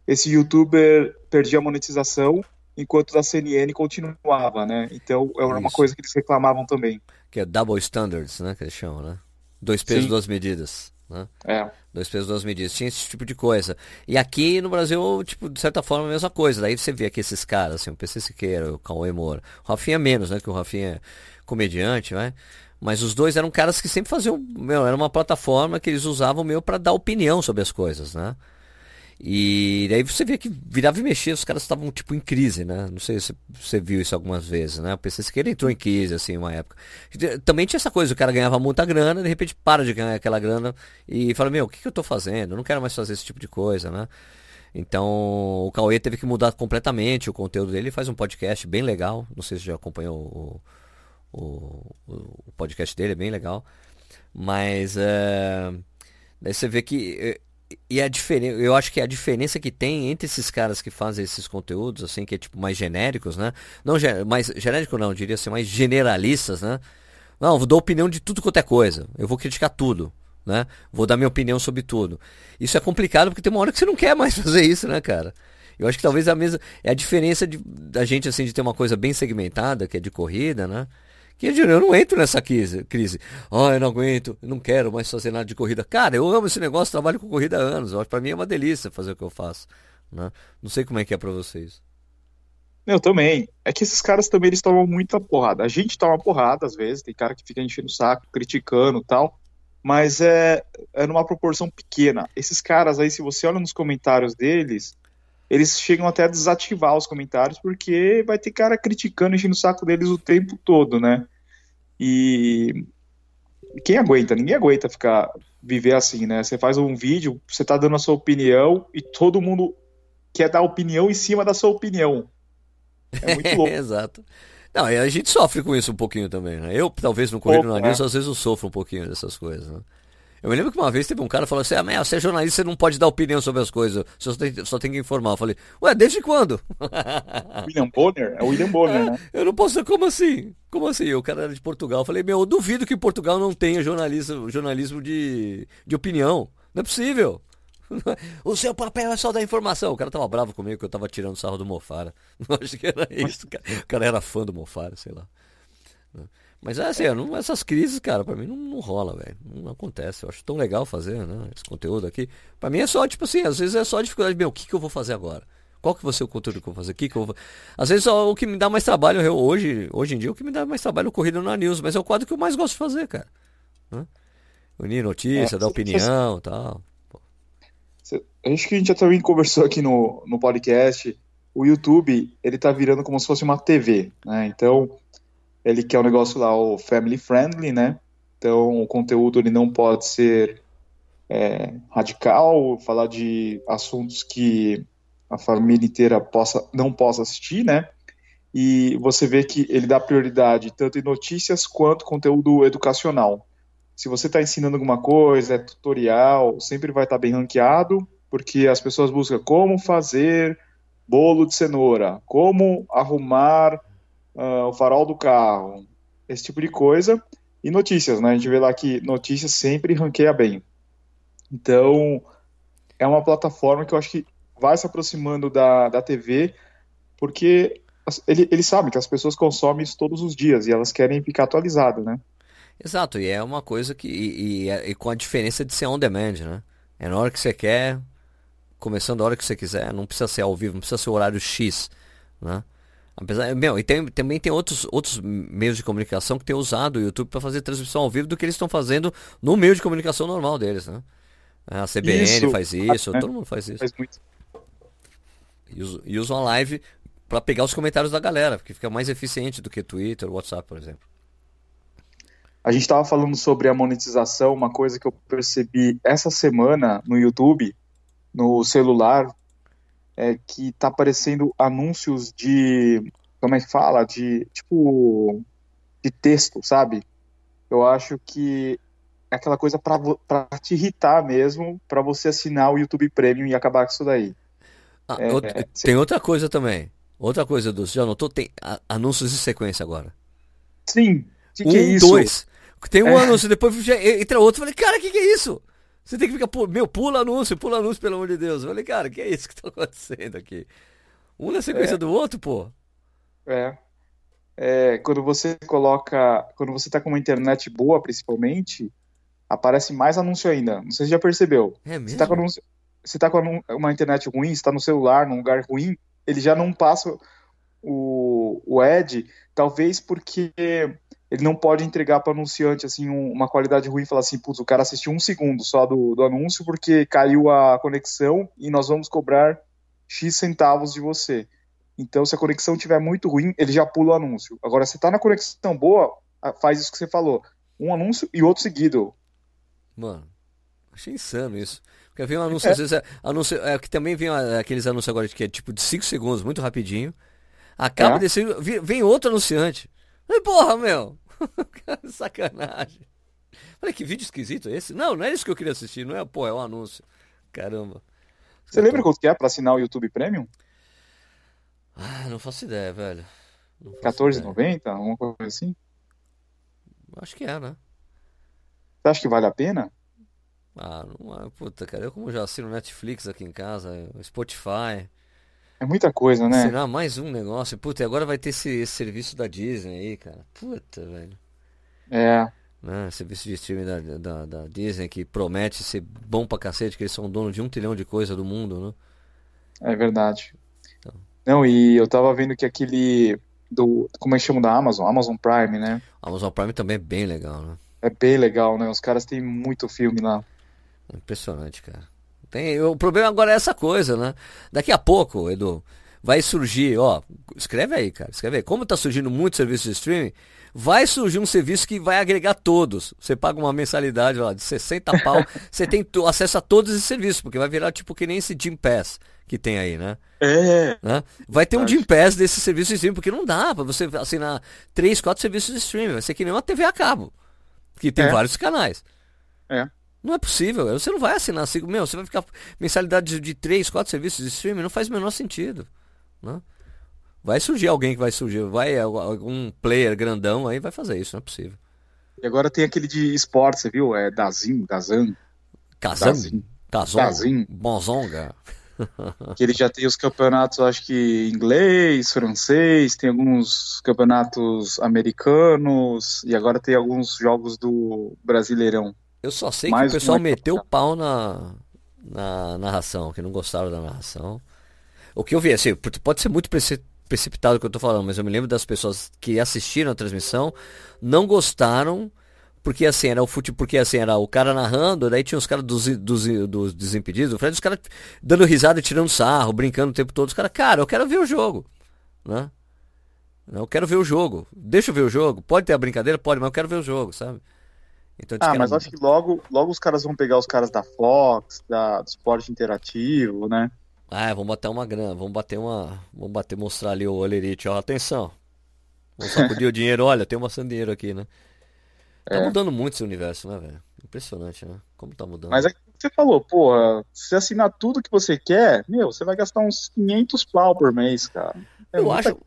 Speaker 1: esse youtuber perdia a monetização enquanto da CNN continuava, né? Então era uma Isso. coisa que eles reclamavam também.
Speaker 2: Que é double standards, né, que eles chamam, né? Dois pesos, Sim. duas medidas. Né?
Speaker 1: É.
Speaker 2: Dois pesos, duas medidas. Tinha esse tipo de coisa. E aqui no Brasil, tipo, de certa forma, a mesma coisa. Daí você vê aqui esses caras, assim, o PC Siqueira, o Cauê Moura. O Rafinha menos, né? Que o Rafinha é comediante, né? Mas os dois eram caras que sempre faziam. Meu, era uma plataforma que eles usavam meio para dar opinião sobre as coisas, né? E daí você vê que virava e mexia, os caras estavam tipo em crise, né? Não sei se você viu isso algumas vezes, né? O PC Siqueira entrou em crise, assim, uma época. Também tinha essa coisa, o cara ganhava muita grana, de repente para de ganhar aquela grana e fala, meu, o que, que eu tô fazendo? Eu não quero mais fazer esse tipo de coisa, né? Então o Cauê teve que mudar completamente o conteúdo dele, ele faz um podcast bem legal, não sei se já acompanhou o, o, o podcast dele, é bem legal. Mas é, daí você vê que e a diferença, eu acho que a diferença que tem entre esses caras que fazem esses conteúdos, assim, que é tipo mais genéricos, né? Não mais genérico não, diria ser mais generalistas, né? Não, vou dar opinião de tudo quanto é coisa. Eu vou criticar tudo, né? Vou dar minha opinião sobre tudo. Isso é complicado porque tem uma hora que você não quer mais *laughs* fazer isso, né, cara? Eu acho que talvez a mesma é a diferença de, da gente assim de ter uma coisa bem segmentada, que é de corrida, né? Que eu não entro nessa crise. crise. Oh, eu não aguento, não quero mais fazer nada de corrida. Cara, eu amo esse negócio, trabalho com corrida há anos. Para mim é uma delícia fazer o que eu faço. Né? Não sei como é que é para vocês.
Speaker 1: Eu também. É que esses caras também eles tomam muita porrada. A gente toma porrada às vezes, tem cara que fica enchendo o saco, criticando tal. Mas é, é numa proporção pequena. Esses caras aí, se você olha nos comentários deles, eles chegam até a desativar os comentários, porque vai ter cara criticando, enchendo o saco deles o tempo todo, né? E quem aguenta? Ninguém aguenta ficar viver assim, né? Você faz um vídeo, você tá dando a sua opinião e todo mundo quer dar opinião em cima da sua opinião.
Speaker 2: É muito *laughs* louco. Exato. Não, a gente sofre com isso um pouquinho também, né? Eu, talvez no Correio do Nariz, às vezes eu sofro um pouquinho dessas coisas, né? Eu me lembro que uma vez teve um cara falou assim: ah, você é jornalista, você não pode dar opinião sobre as coisas, você só tem, só tem que informar. Eu falei: Ué, desde quando? *laughs*
Speaker 1: William Bonner? É o William Bonner, é, né?
Speaker 2: Eu não posso. Como assim? Como assim? O cara era de Portugal. Eu falei: Meu, eu duvido que Portugal não tenha jornalismo, jornalismo de, de opinião. Não é possível. *laughs* O seu papel é só dar informação. O cara tava bravo comigo que eu tava tirando sarro do Mofara. *laughs* Não acho que era isso. O cara era fã do Mofara, sei lá. Mas é assim, não, essas crises, cara, pra mim não, não rola, velho. Não acontece. Eu acho tão legal fazer, né? Esse conteúdo aqui. Pra mim é só, tipo assim, às vezes é só dificuldade. Meu, o que, que eu vou fazer agora? Qual que vai ser o conteúdo que eu vou fazer? Que que eu vou... Às vezes ó, o que me dá mais trabalho, eu, hoje, hoje em dia, o que me dá mais trabalho é o Corrida na News, mas é o quadro que eu mais gosto de fazer, cara. Né? Unir notícia, é, dar opinião e tal.
Speaker 1: Acho que a gente já também conversou aqui no, no podcast. O YouTube, ele tá virando como se fosse uma TV, né? Então, ele quer o um negócio lá, o family friendly, né? Então o conteúdo ele não pode ser é, radical, falar de assuntos que a família inteira possa, não possa assistir, né? E você vê que ele dá prioridade tanto em notícias quanto conteúdo educacional. Se você está ensinando alguma coisa, é tutorial, sempre vai estar tá bem ranqueado, porque as pessoas buscam como fazer bolo de cenoura, como arrumar uh, o farol do carro, esse tipo de coisa. E notícias, né? A gente vê lá que notícias sempre ranqueia bem. Então, é uma plataforma que eu acho que vai se aproximando da, da TV, porque ele, ele sabe que as pessoas consomem isso todos os dias e elas querem ficar atualizadas, né?
Speaker 2: Exato, e é uma coisa que. E, e, é, e, com a diferença de ser on demand, né? É na hora que você quer, começando a hora que você quiser, não precisa ser ao vivo, não precisa ser horário X, né? Apesar, meu, e tem, também tem outros, outros meios de comunicação que têm usado o YouTube para fazer transmissão ao vivo do que eles estão fazendo no meio de comunicação normal deles, né? A CBN isso. faz isso, é. todo mundo faz isso. Faz muito. E, e usam a live para pegar os comentários da galera, porque fica mais eficiente do que Twitter, WhatsApp, por exemplo.
Speaker 1: A gente estava falando sobre a monetização, uma coisa que eu percebi essa semana no YouTube, no celular, é, que tá aparecendo anúncios de. Como é que fala? De. Tipo. De texto, sabe? Eu acho que é aquela coisa para te irritar mesmo, para você assinar o YouTube Premium e acabar com isso daí.
Speaker 2: Ah, é, outra, é, tem outra coisa também. Outra coisa, Dulce, já notou? Tem anúncios de sequência agora.
Speaker 1: Sim.
Speaker 2: Que um, que é isso? dois. Tem um é. anúncio, depois entra outro. Falei, cara, o que, que é isso? Você tem que ficar, meu, pula anúncio, pula anúncio, pelo amor de Deus. Eu falei, cara, que é isso que tá *laughs* acontecendo aqui? Um na sequência é. do outro, pô.
Speaker 1: É. é. Quando você coloca. Quando você tá com uma internet boa, principalmente, aparece mais anúncio ainda. Não sei se já percebeu.
Speaker 2: É mesmo?
Speaker 1: Você tá com, anúncio, você tá com uma internet ruim, você tá no celular, num lugar ruim, ele já não passa o, o ad, talvez porque ele não pode entregar para o anunciante assim um, uma qualidade ruim e falar assim, putz, o cara assistiu um segundo só do, do anúncio porque caiu a conexão e nós vamos cobrar X centavos de você. Então, se a conexão estiver muito ruim, ele já pula o anúncio. Agora, se está na conexão boa, faz isso que você falou. Um anúncio e outro seguido.
Speaker 2: Mano, achei insano isso. Porque vem um anúncio, é. às vezes, é, anúncio, é, que também vem aqueles anúncios agora que é tipo de 5 segundos, muito rapidinho. Acaba é. desse. Vem outro anunciante. Falei, porra, meu. *laughs* Sacanagem. Falei, que vídeo esquisito esse? Não, não é isso que eu queria assistir, não é, pô, é um anúncio. Caramba.
Speaker 1: Você lembra quanto que é pra assinar o YouTube Premium?
Speaker 2: Ah, não faço ideia, velho.
Speaker 1: R$14,90? Alguma coisa assim?
Speaker 2: Acho que é, né?
Speaker 1: Você acha que vale a pena?
Speaker 2: Ah, não, puta, cara, eu como já assino Netflix aqui em casa, Spotify.
Speaker 1: É muita coisa, né?
Speaker 2: Assinar mais um negócio. Puta, e agora vai ter esse, esse serviço da Disney aí, cara. Puta, velho.
Speaker 1: É.
Speaker 2: Né? Serviço de streaming da, da, da, Disney que promete ser bom pra cacete, que eles são dono de um trilhão de coisa do mundo,
Speaker 1: né? É verdade. Então. Não, e eu tava vendo que aquele. Do, como é que chama da Amazon? Amazon Prime, né?
Speaker 2: Amazon Prime também é bem legal, né?
Speaker 1: É bem legal, né? Os caras têm muito filme lá.
Speaker 2: Impressionante, cara. Tem, o problema agora é essa coisa, né? Daqui a pouco, Edu, vai surgir, ó, escreve aí, cara, escreve aí. Como tá surgindo muito serviço de streaming, vai surgir um serviço que vai agregar todos. Você paga uma mensalidade lá de 60 pau, *laughs* você tem acesso a todos esses serviços, porque vai virar tipo que nem esse Gym Pass que tem aí, né?
Speaker 1: É.
Speaker 2: Né? Vai ter um Gym Pass desse serviço de streaming, porque não dá para você assinar 3, 4 serviços de streaming, vai ser que nem uma TV a cabo, que tem é. vários canais.
Speaker 1: É.
Speaker 2: Não é possível. Você não vai assinar assim, meu, você vai ficar mensalidade de 3, 4 serviços de streaming, não faz o menor sentido. Né? Vai surgir alguém que vai surgir, vai algum player grandão aí vai fazer isso, não é possível.
Speaker 1: E agora tem aquele de esporte, você viu? É Dazin, Dazan.
Speaker 2: Kazan? Dazin. Bonzonga. *laughs*
Speaker 1: que ele já tem os campeonatos, acho que inglês, francês, tem alguns campeonatos americanos e agora tem alguns jogos do Brasileirão.
Speaker 2: Eu só sei que o pessoal meteu o pau na, na narração, que não gostaram da narração. O que eu vi, assim, pode ser muito precipitado o que eu tô falando, mas eu me lembro das pessoas que assistiram a transmissão, não gostaram, porque assim, era o futebol, porque assim, era o cara narrando, daí tinha os caras dos, dos, dos desimpedidos, o Fred, os caras dando risada e tirando sarro, brincando o tempo todo, os caras, cara, eu quero ver o jogo, né? Eu quero ver o jogo. Deixa eu ver o jogo. Pode ter a brincadeira? Pode, mas eu quero ver o jogo, sabe?
Speaker 1: Então, ah, mas acho que logo, logo os caras vão pegar os caras da Fox, da, do esporte interativo, né?
Speaker 2: Ah, vamos bater uma grana, vamos bater uma. Vamos bater, mostrar ali o olerite, ó. Atenção. Vamos sacudir o dinheiro, olha, tem uma dinheiro aqui, né? Tá é. mudando muito esse universo, né, velho? Impressionante, né? Como tá mudando.
Speaker 1: Mas é que você falou, porra, se assinar tudo que você quer, meu, você vai gastar uns 500 pau por mês, cara.
Speaker 2: É eu muita... acho.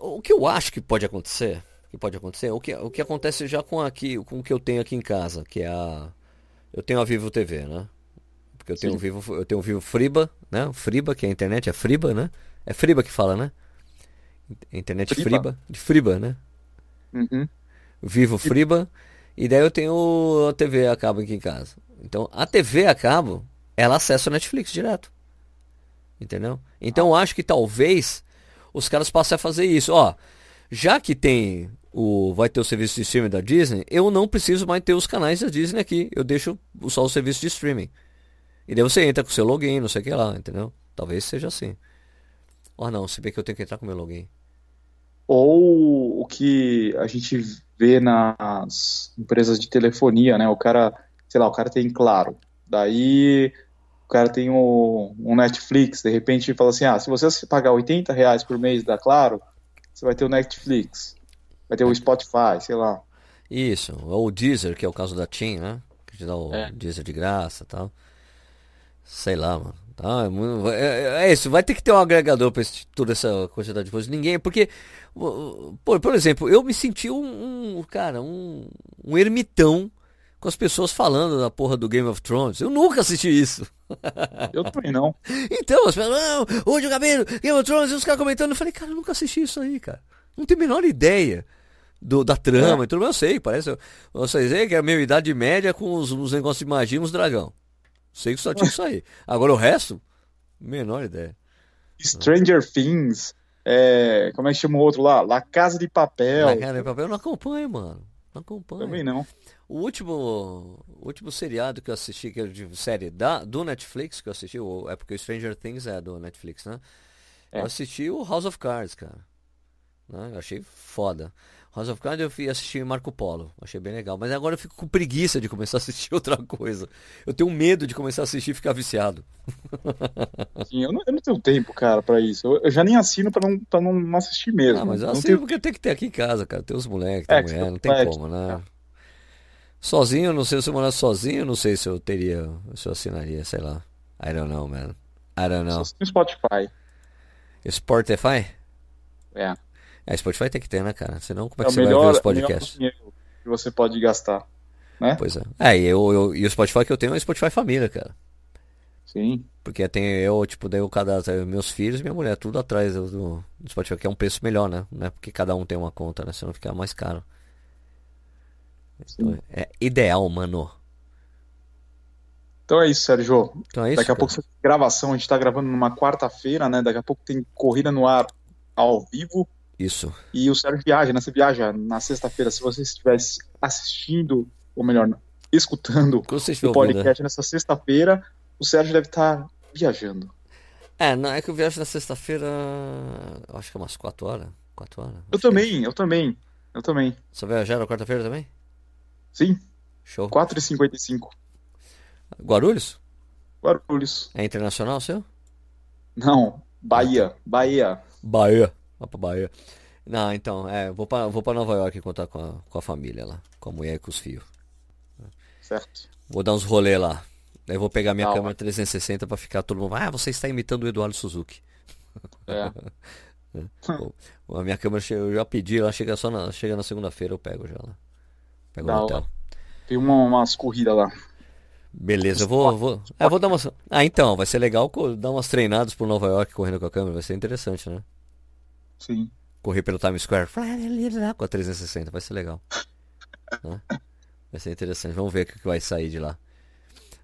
Speaker 2: O que eu acho que pode acontecer, que pode acontecer, o que, o que acontece já com aqui, com o que eu tenho aqui em casa, que é a. Eu tenho a Vivo TV, né? Porque eu tenho Vivo, eu tenho Vivo Friba, né? Friba, que é a internet, é Friba, né? É Friba que fala, né? Internet Friba, Friba de Friba, né?
Speaker 1: Uhum.
Speaker 2: Vivo Friba. E daí eu tenho a TV a cabo aqui em casa. Então, a TV a cabo, ela acessa o Netflix direto. Entendeu? Então, eu acho que talvez os caras passem a fazer isso. Ó, já que tem o vai ter o serviço de streaming da Disney, eu não preciso mais ter os canais da Disney aqui. Eu deixo só o serviço de streaming. E daí você entra com o seu login, não sei o que lá, entendeu? Talvez seja assim. Ou não, se bem que eu tenho que entrar com o meu login.
Speaker 1: Ou o que a gente vê nas empresas de telefonia, né? O cara, sei lá, o cara tem claro. Daí o cara tem um, um Netflix, de repente fala assim, ah, se você pagar 80 reais por mês da Claro, você vai ter o Netflix, vai ter o Spotify, sei lá.
Speaker 2: Isso, ou o Deezer, que é o caso da TIM, né? Que te dá o é. Deezer de graça e tal. Sei lá, mano. Tá, é, é, é, isso, vai ter que ter um agregador para toda essa quantidade de coisas. Ninguém, porque, por, por exemplo, eu me senti um, um cara, um, um ermitão com as pessoas falando da porra do Game of Thrones. Eu nunca assisti isso.
Speaker 1: Eu também não. *laughs*
Speaker 2: Então, as pessoas, não, hoje o cabelo, Game of Thrones, e os caras comentando. Eu falei, cara, eu nunca assisti isso aí, cara. Não tenho a menor ideia do, da trama é. e tudo, eu sei, parece. Vocês veem que é a minha idade média com os, os negócios de magia e os dragão. Sei que só tinha isso aí. Agora o resto, menor ideia.
Speaker 1: Stranger Things, é, como é que chama o outro lá? La Casa de Papel. La
Speaker 2: Casa de Papel eu não acompanho, mano. Não acompanho.
Speaker 1: Também não.
Speaker 2: O último, o último seriado que eu assisti, que é de série da, do Netflix, que eu assisti, é porque o Stranger Things é do Netflix, né? É. Eu assisti o House of Cards, cara. Né? Eu achei foda. House of Cards eu fui assistir Marco Polo, achei bem legal. Mas agora eu fico com preguiça de começar a assistir *laughs* outra coisa. Eu tenho medo de começar a assistir e ficar viciado. *laughs*
Speaker 1: Sim, eu não, eu não tenho tempo, cara, pra isso. Eu, eu já nem assino pra não, pra não assistir mesmo.
Speaker 2: Ah, mas eu
Speaker 1: não
Speaker 2: assino
Speaker 1: tenho...
Speaker 2: porque tem que ter aqui em casa, cara. Tem os moleques, tem
Speaker 1: É,
Speaker 2: mulher, não tem
Speaker 1: vai-
Speaker 2: como, né? Sozinho, não sei se eu morasse sozinho, não sei se eu teria, se eu assinaria, sei lá. I don't know, man. I don't know.
Speaker 1: Só Spotify.
Speaker 2: Spotify?
Speaker 1: É.
Speaker 2: É, Spotify tem que ter, né, cara? Senão como é
Speaker 1: É
Speaker 2: que
Speaker 1: o
Speaker 2: você vai ver
Speaker 1: melhor,
Speaker 2: os
Speaker 1: melhor
Speaker 2: podcasts?
Speaker 1: dinheiro que você pode gastar. Né?
Speaker 2: Pois é. É, e, eu, eu- e o Spotify que eu tenho é o Spotify Família, cara.
Speaker 1: Sim.
Speaker 2: Porque tem eu, tipo, daí o cadastro, meus filhos e minha mulher, tudo atrás do, do Spotify, que é um preço melhor, né? Não é porque cada um tem uma conta, né? Senão fica mais caro. Então, é ideal, mano.
Speaker 1: Então é isso, Sérgio.
Speaker 2: Então é isso.
Speaker 1: Daqui a
Speaker 2: cara.
Speaker 1: pouco você tem gravação, a gente tá gravando numa quarta-feira, né? Daqui a pouco tem corrida no ar ao vivo.
Speaker 2: Isso.
Speaker 1: E o Sérgio viaja, né? Você viaja na sexta-feira. Se você estivesse assistindo, ou melhor, escutando o
Speaker 2: ouvindo. né?
Speaker 1: podcast nessa sexta-feira, o Sérgio deve estar viajando.
Speaker 2: É, não, é que eu viajo na sexta-feira. Acho que é umas 4 horas. 4 horas.
Speaker 1: Eu
Speaker 2: é.
Speaker 1: também, eu também. Eu também.
Speaker 2: Você vai viajar na quarta-feira também?
Speaker 1: Sim,
Speaker 2: Show.
Speaker 1: 4h55.
Speaker 2: Guarulhos?
Speaker 1: Guarulhos.
Speaker 2: É internacional seu?
Speaker 1: Não, Bahia. Bahia.
Speaker 2: Bahia. Vai pra Bahia. Não, então, é, vou pra, vou pra Nova York contar com a, com a família lá. Com a mulher e com os filhos.
Speaker 1: Certo.
Speaker 2: Vou dar uns rolê lá. Daí vou pegar minha
Speaker 1: Da
Speaker 2: câmera
Speaker 1: hora.
Speaker 2: 360 pra ficar todo mundo. Ah, você está imitando o Eduardo Suzuki.
Speaker 1: É. *laughs*
Speaker 2: Pô, A minha câmera eu já pedi, ela chega só na, chega na segunda-feira, eu pego já lá. Pego
Speaker 1: Da
Speaker 2: no hotel.
Speaker 1: Tem uma, umas corridas lá.
Speaker 2: Beleza, eu vou, vou, é, vou dar umas. Ah, então, vai ser legal dar umas treinadas por Nova York correndo com a câmera, vai ser interessante, né?
Speaker 1: Sim.
Speaker 2: Correr pelo Times Square *laughs* com a 360, vai ser legal. né? Vai ser interessante, vamos ver o que vai sair de lá.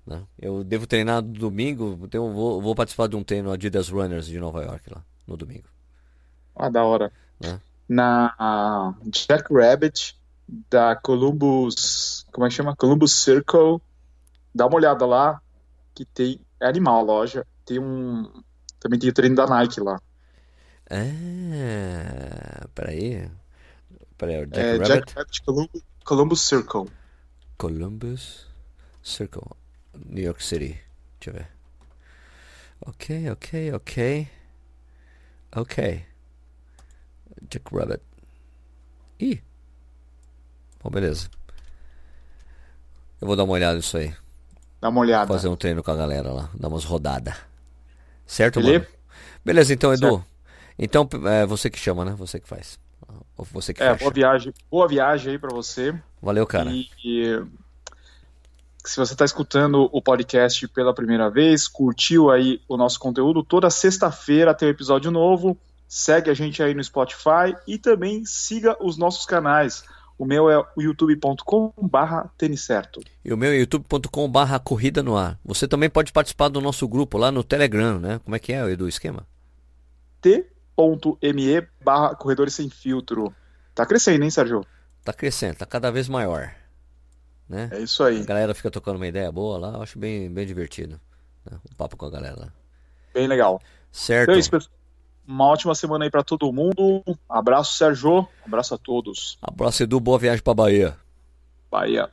Speaker 2: né? Eu devo treinar no domingo, tenho, vou, vou participar de um treino Adidas Runners de Nova York lá, no domingo.
Speaker 1: Ah, da hora.
Speaker 2: né?
Speaker 1: Na Jack Rabbit da Columbus, como é que chama? Columbus Circle. Dá uma olhada lá, que tem, é animal a loja. Tem um, também tem o treino da Nike lá.
Speaker 2: É, peraí. Peraí, o Jack
Speaker 1: É
Speaker 2: Rabbit,
Speaker 1: Jack Rabbit Columbus, Columbus Circle.
Speaker 2: Columbus Circle, New York City. Deixa eu ver. Ok, ok, ok. Ok. Jack Rabbit. Ih. Bom, beleza. Eu vou dar uma olhada nisso aí.
Speaker 1: Dá uma olhada.
Speaker 2: Fazer um treino com a galera lá. Dar umas rodadas. Certo,
Speaker 1: Beleza?
Speaker 2: mano? Beleza, então, Edu.
Speaker 1: Certo.
Speaker 2: Então, é você que chama, né? Você que faz. Ou você que
Speaker 1: É,
Speaker 2: fecha.
Speaker 1: boa viagem, boa viagem aí pra você.
Speaker 2: Valeu, cara.
Speaker 1: E, e se você está escutando o podcast pela primeira vez, curtiu aí o nosso conteúdo, toda sexta-feira tem um episódio novo. Segue a gente aí no Spotify e também siga os nossos canais. O meu é o youtube.com/barra certo.
Speaker 2: E o meu é youtube.com barra corrida no ar. Você também pode participar do nosso grupo lá no Telegram, né? Como é que é, Edu, o esquema?
Speaker 1: t.me barra corredores sem filtro. Tá crescendo, hein, Sérgio?
Speaker 2: Tá crescendo, tá cada vez maior. Né?
Speaker 1: É isso
Speaker 2: A
Speaker 1: aí.
Speaker 2: galera fica tocando uma ideia boa lá, eu acho bem, bem divertido. Né? O papo com a galera.
Speaker 1: Bem legal.
Speaker 2: Certo?
Speaker 1: Então é. Uma ótima semana aí para todo mundo. Abraço, Sérgio. Abraço a todos.
Speaker 2: Abraço, Edu, boa viagem pra Bahia.
Speaker 1: Bahia.